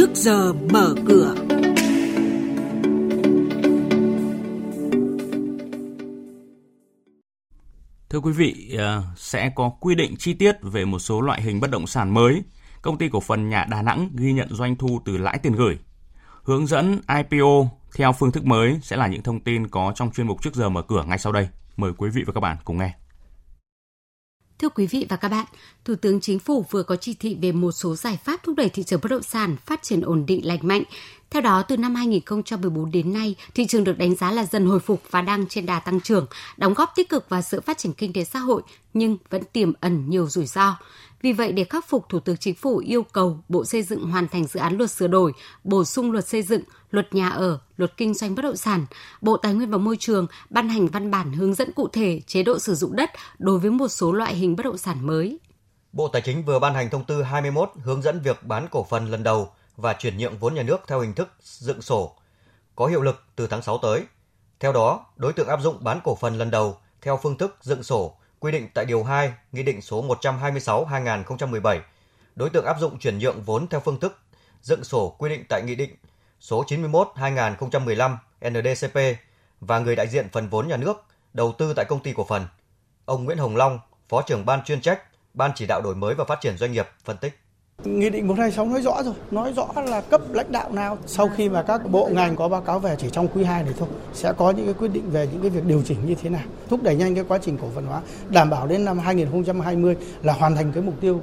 trước giờ mở cửa. Thưa quý vị, ờ, sẽ có quy định chi tiết về một số loại hình bất động sản mới. Công ty cổ phần nhà Đà Nẵng ghi nhận doanh thu từ lãi tiền gửi. Hướng dẫn IPO theo phương thức mới sẽ là những thông tin có trong chuyên mục trước giờ mở cửa ngay sau đây. Mời quý vị và các bạn cùng nghe. Thưa quý vị và các bạn, Thủ tướng Chính phủ vừa có chỉ thị về một số giải pháp thúc đẩy thị trường bất động sản phát triển ổn định lành mạnh. Theo đó, từ năm 2014 đến nay, thị trường được đánh giá là dần hồi phục và đang trên đà tăng trưởng, đóng góp tích cực vào sự phát triển kinh tế xã hội nhưng vẫn tiềm ẩn nhiều rủi ro. Vì vậy, để khắc phục, Thủ tướng Chính phủ yêu cầu Bộ Xây dựng hoàn thành dự án luật sửa đổi, bổ sung luật xây dựng, luật nhà ở, luật kinh doanh bất động sản, Bộ Tài nguyên và Môi trường ban hành văn bản hướng dẫn cụ thể chế độ sử dụng đất đối với một số loại hình bất động sản mới. Bộ Tài chính vừa ban hành thông tư 21 hướng dẫn việc bán cổ phần lần đầu và chuyển nhượng vốn nhà nước theo hình thức dựng sổ, có hiệu lực từ tháng 6 tới. Theo đó, đối tượng áp dụng bán cổ phần lần đầu theo phương thức dựng sổ quy định tại Điều 2 Nghị định số 126-2017. Đối tượng áp dụng chuyển nhượng vốn theo phương thức dựng sổ quy định tại Nghị định số 91-2015 NDCP và người đại diện phần vốn nhà nước đầu tư tại công ty cổ phần. Ông Nguyễn Hồng Long, Phó trưởng ban chuyên trách, Ban chỉ đạo đổi mới và phát triển doanh nghiệp phân tích. Nghị định 126 nói rõ rồi, nói rõ là cấp lãnh đạo nào. Sau khi mà các bộ ngành có báo cáo về chỉ trong quý 2 này thôi sẽ có những cái quyết định về những cái việc điều chỉnh như thế nào, thúc đẩy nhanh cái quá trình cổ phần hóa, đảm bảo đến năm 2020 là hoàn thành cái mục tiêu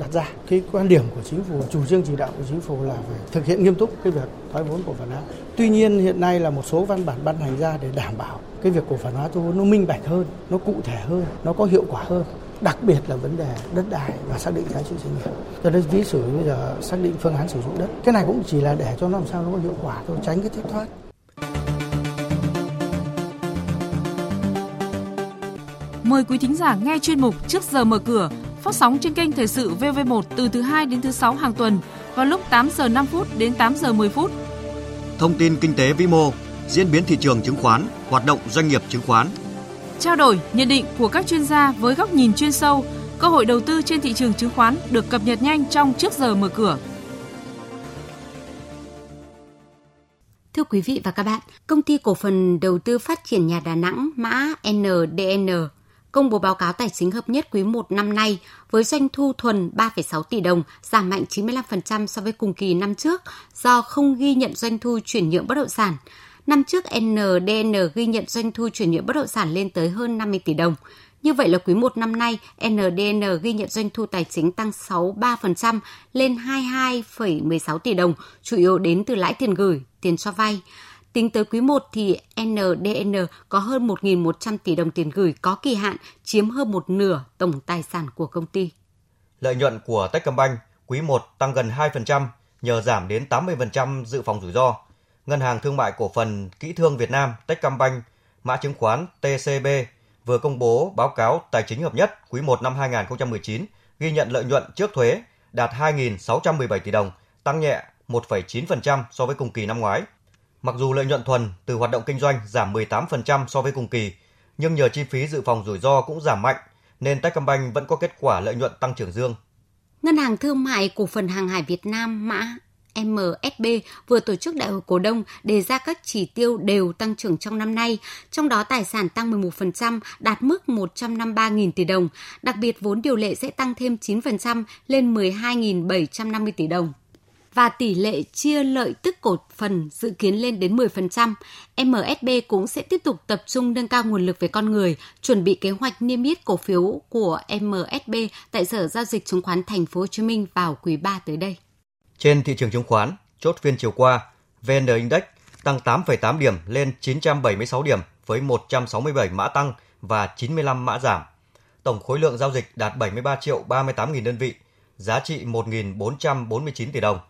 đặt ra. Cái quan điểm của chính phủ, chủ trương chỉ đạo của chính phủ là phải thực hiện nghiêm túc cái việc thoái vốn cổ phần hóa. Tuy nhiên hiện nay là một số văn bản ban hành ra để đảm bảo cái việc cổ phần hóa thu vốn nó minh bạch hơn, nó cụ thể hơn, nó có hiệu quả hơn đặc biệt là vấn đề đất đai và xác định giá trị doanh nghiệp. Cho nên ví dụ bây giờ xác định phương án sử dụng đất, cái này cũng chỉ là để cho nó làm sao nó có hiệu quả thôi, tránh cái thất thoát. Mời quý thính giả nghe chuyên mục Trước giờ mở cửa phát sóng trên kênh Thời sự VV1 từ thứ 2 đến thứ 6 hàng tuần vào lúc 8 giờ 5 phút đến 8 giờ 10 phút. Thông tin kinh tế vĩ mô, diễn biến thị trường chứng khoán, hoạt động doanh nghiệp chứng khoán, Trao đổi, nhận định của các chuyên gia với góc nhìn chuyên sâu, cơ hội đầu tư trên thị trường chứng khoán được cập nhật nhanh trong trước giờ mở cửa. Thưa quý vị và các bạn, công ty cổ phần đầu tư phát triển nhà Đà Nẵng mã NDN công bố báo cáo tài chính hợp nhất quý 1 năm nay với doanh thu thuần 3,6 tỷ đồng, giảm mạnh 95% so với cùng kỳ năm trước do không ghi nhận doanh thu chuyển nhượng bất động sản. Năm trước NDN ghi nhận doanh thu chuyển nhượng bất động sản lên tới hơn 50 tỷ đồng. Như vậy là quý 1 năm nay, NDN ghi nhận doanh thu tài chính tăng 63% lên 22,16 tỷ đồng, chủ yếu đến từ lãi tiền gửi, tiền cho vay. Tính tới quý 1 thì NDN có hơn 1.100 tỷ đồng tiền gửi có kỳ hạn, chiếm hơn một nửa tổng tài sản của công ty. Lợi nhuận của Techcombank quý 1 tăng gần 2% nhờ giảm đến 80% dự phòng rủi ro. Ngân hàng Thương mại Cổ phần Kỹ thương Việt Nam Techcombank, mã chứng khoán TCB vừa công bố báo cáo tài chính hợp nhất quý 1 năm 2019 ghi nhận lợi nhuận trước thuế đạt 2.617 tỷ đồng, tăng nhẹ 1,9% so với cùng kỳ năm ngoái. Mặc dù lợi nhuận thuần từ hoạt động kinh doanh giảm 18% so với cùng kỳ, nhưng nhờ chi phí dự phòng rủi ro cũng giảm mạnh nên Techcombank vẫn có kết quả lợi nhuận tăng trưởng dương. Ngân hàng Thương mại Cổ phần Hàng hải Việt Nam mã MSB vừa tổ chức đại hội cổ đông đề ra các chỉ tiêu đều tăng trưởng trong năm nay, trong đó tài sản tăng 11% đạt mức 153.000 tỷ đồng, đặc biệt vốn điều lệ sẽ tăng thêm 9% lên 12.750 tỷ đồng và tỷ lệ chia lợi tức cổ phần dự kiến lên đến 10%. MSB cũng sẽ tiếp tục tập trung nâng cao nguồn lực về con người, chuẩn bị kế hoạch niêm yết cổ phiếu của MSB tại Sở giao dịch chứng khoán Thành phố Hồ Chí Minh vào quý 3 tới đây. Trên thị trường chứng khoán, chốt phiên chiều qua, VN Index tăng 8,8 điểm lên 976 điểm với 167 mã tăng và 95 mã giảm. Tổng khối lượng giao dịch đạt 73 triệu 38 nghìn đơn vị, giá trị 1.449 tỷ đồng.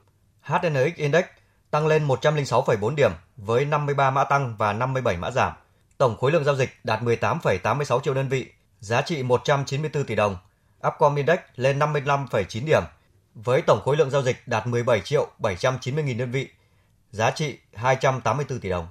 HNX Index tăng lên 106,4 điểm với 53 mã tăng và 57 mã giảm. Tổng khối lượng giao dịch đạt 18,86 triệu đơn vị, giá trị 194 tỷ đồng. Upcom Index lên 55,9 điểm với tổng khối lượng giao dịch đạt 17 triệu 790 nghìn đơn vị, giá trị 284 tỷ đồng.